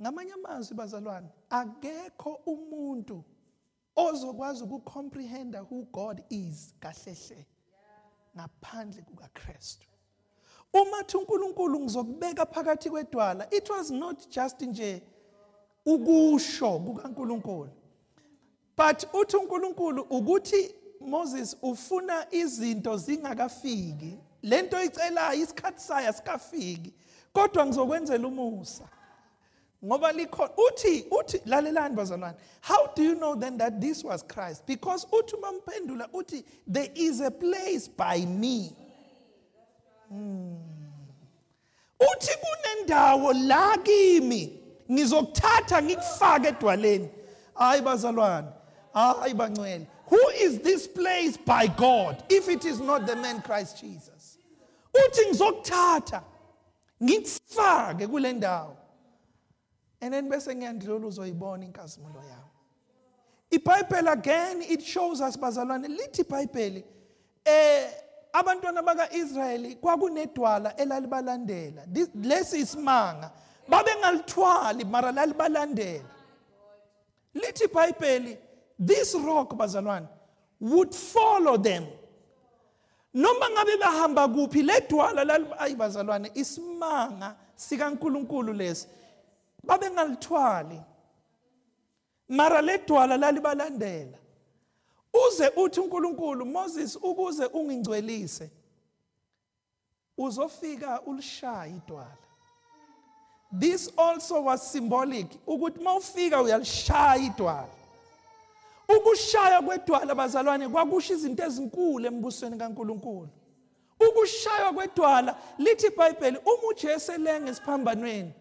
ngamanye amazwi bazalwane akekho umuntu ozokwazi ukucomprehenda who God is kahlehle ngaphandle kukaKristu. Uma thi uNkulunkulu ngizokubeka phakathi kwedwala it was not just nje ukusho kukaNkulunkulu but uthi uNkulunkulu ukuthi Moses ufuna izinto zingakafiki lento icelayo isikhathi sayo sikafiki kodwa ngizokwenzela umusa. Ngoba likhona uthi uthi lalelani bazalwane. How do you know then that this was Christ? Because uthi mamphendula uthi there is a place by me. Hmm. uthi kunendawo la kimi. Ngizokuthatha ngikufake edwaleni. Hayi bazalwane. Hayi bangcwele. Who is this place by God if it is not the man Christ Jesus? Uthi ngizokuthatha ngikufake kule ndawo and then bese ngiyandlula uzoyibona inkazimulo yami. iBhayibheli again it shows us bazalwane lithi iBhayibheli eh abantwana bakaIsrayeli kwakunedwala elalibalandela. Lesi isimanga babengalithwali mara lalibalandela. Lithi iBhayibheli this rock bazalwane would follow them. Noma ngabe bahamba kuphi ledwala ayibazalwane isimanga sikaNkuluNkulu lesi. Babengalithwali. Mara ledwala lalibalandela. Uze uthi uNkulunkulu Moses ukuze ungingcwelise uzofika ulishaya idwala. This also was symbolic ukuthi mawufika uyalishaya idwala. Ukushaya kwedwala bazalwane kwakusho izinto ezinkulu embusweni kaNkuluNkulu. Ukushaywa kwedwala lithi iBhayibheli uma uJesu elenge esiphambanweni.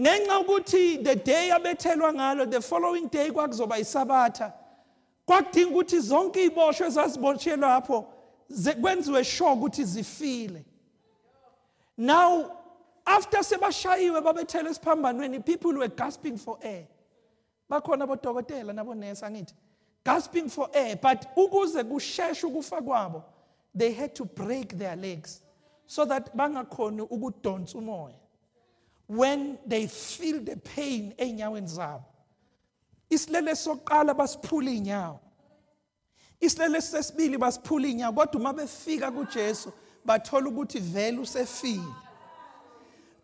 Ngenxa ukuthi the day abethelwa ngalo the following day kwakuzoba isabatha kwakudinga ukuthi zonke iziboshwe ezazibotshelwa lapho kwenziwe sure ukuthi zifile. Now after sebashayiwe babethela esiphambanweni people were gasping for air. Bakhona abodokotela nabonesi angithi gasping for air but ukuze kusheshe ukufa kwabo they had to break their legs so that bangakhoni ukudonsa umoya. When they feel the pain einyaweni zabo. Isilele sokuqala basiphula inyawo. Isilele sesibili basiphula inyawo kodwa uma befika kuJesu bathola ukuthi vele usefile.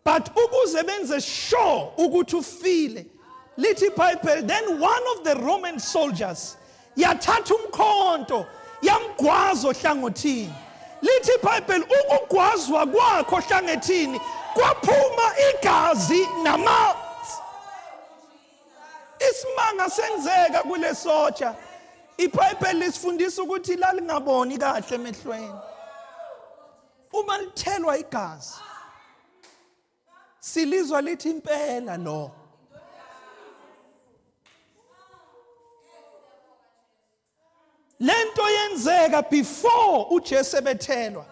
But ukuze benze sure ukuthi ufile lithi iBhayibheli then one of the Roman soldiers yathatha umkhonto yamgwaza ohlangothini. Lithi iBhayibheli ukugwazwa kwakho ohlangethini kwaphuma igazi namanzi isimanga senzeka kule soja iBhayibheli lisifundisa ukuthi lalingaboni kahle emehlweni. Uma lithelwa igazi silizwa lithi impela lo. Lento yenzeka before uJesu ebethelwa.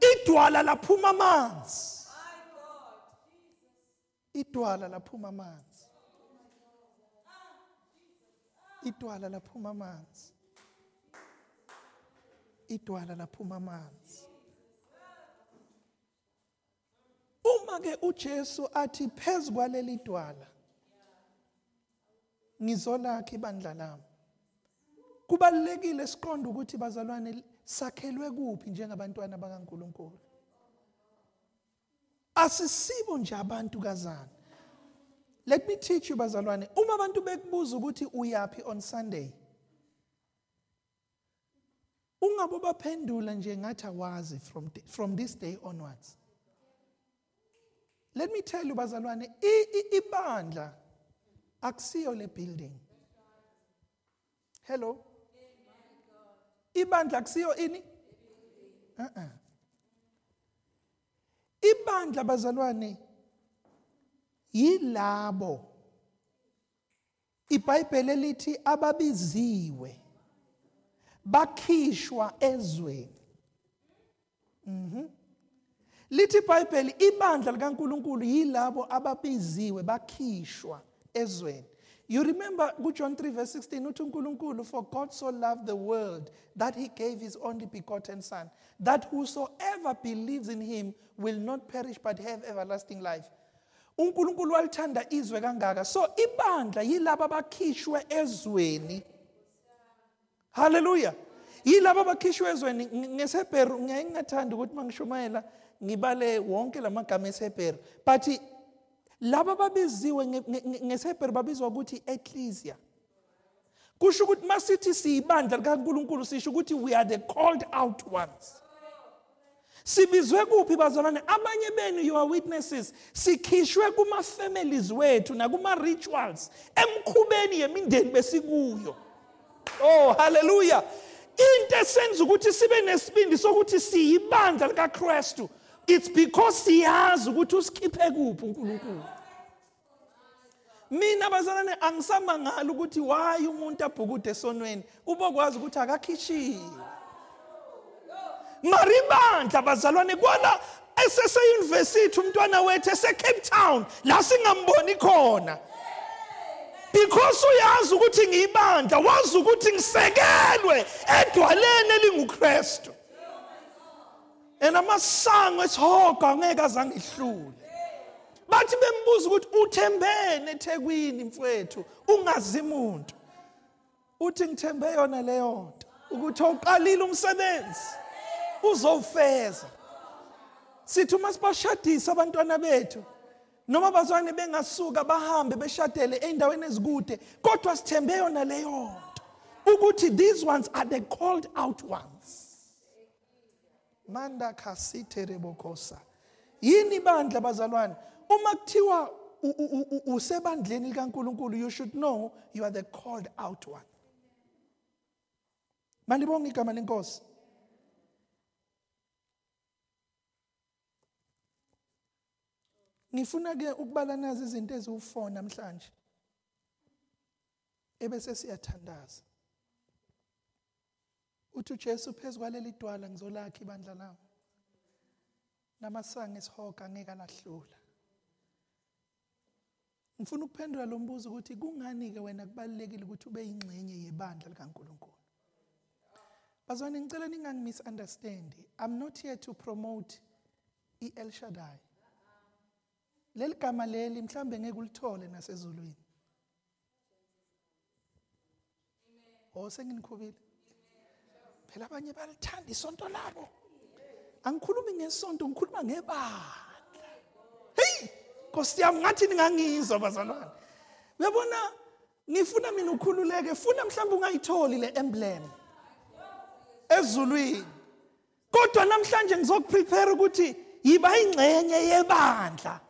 Idwala laphuma amanzi. Idwala laphuma amanzi. Idwala laphuma amanzi. Idwala laphuma amanzi. Uma ke uJesu athi phezulu kwaleli dwala ngizolakha ibandla lami. Kubalekile siqonde ukuthi bazalwane sakhelwe kuphi njengabantwana bakaNkuluNkulu. Asisibo nje abantu kazana. Let me teach you bazalwane uma abantu bekubuza ukuthi uyapi on sunday ungabe baphendula nje ngathi awazi from from this day onwards. Let me tell you bazalwane ibandla akusiyo le building. Hello? Ibandla akusiyo ini? Uh-uh. Ibandla bazalwane yilabo. iBhayibheli lithi ababiziwe bakhishwa ezweni. Mhm. Lithi iBhayibheli ibandla likaNkuluNkulu yilabo ababiziwe bakhishwa ezweni. You remember John 3 verse 16 uthi uNkulunkulu for God so loved the world that he gave his only begotten son that whosoever believes in him will not perish but have everlasting life. uNkulunkulu walithanda izwe kangaka. So ibandla yilabo abakhishwe ezweni. Haleluya yilabo abakhishwe ezweni. Ngesebheru ngiyaye ngingathanda ukuthi mangishumayela ngibale wonke lamagama esebheru but laba babiziwe ngesebheru babizwa ukuthi ecclesia kusho ukuthi masithi siyibandla likaNkuluNkulu sisho ukuthi we are the called out ones. Sibizwe kuphi bazalwane? Abanye benu you are witnesses. Sikhishwe kuma families wethu nakuma rituals emkhubeni yemindeni besikuyo. Oh haleluya into esenza ukuthi sibe nesibindi sokuthi siyibandla likaKristu it's because siyazi ukuthi usikhiphe kuphi uNkulunkulu. Mina bazalwane angisamangala ukuthi why umuntu abhukude esonweni? Ubokwazi ukuthi akakhishiwe maribandla bazalwane kwala eseseyunivesithi umntwana wethu ese-cape town la singamboni khona. Because uyazi ukuthi ngiyibandla wazi ukuthi ngisekelwe edwaleni elingukristu. And amasango esihogo angeke azange ihlule. Bathi bembuza ukuthi uthembene ethekwini mfowethu ungazi muntu. Uthi ngithembe yona leyo nto ukuthi awuqalile umsebenzi uzowufeza. Sithi uma sibashadisa abantwana bethu noma bazwane bengasuka bahambe beshadele ey'ndaweni ezikude kodwa sithembe yona leyo nto ukuthi these ones are the called out ones. Manda khasithe rebokhosa yini bandla bazalwane? Uma kuthiwa usebandleni likaNkuluNkulu you should know you are the called out one. Malibonga igama lenkosi. Ngifuna ke ukubala nazi izinto eziwu4 namhlanje ebese siyathandaza uthi uJesu phezukwaleli dwala ngizolakha ibandla lami namasanga esihoga angeke alahlula. Ngifuna ukuphendula lo mbuzo ukuthi kungani ke wena kubalekile ukuthi ube ingxenye yebandla likaNkuluNkulu? Bazwane ngicela ningangi-misunderstand i'm not here to promote i-el shaddai. Leli gama leli mhlambe ngeke ulithole nasezulwini. O senginikhubile. Phela abanye balithanda isonto labo. Angikhulumi ngesonto ngikhuluma ngebandla. Hey Nkosi yami ngathi ningangizwa bazalwane. Uyabona ngifuna mina ukhululeke funa mhlawumbe ungayitholi le emblem. Ezulwini. Kodwa namhlanje ngizokuprepare ukuthi yiba ingxenye yebandla.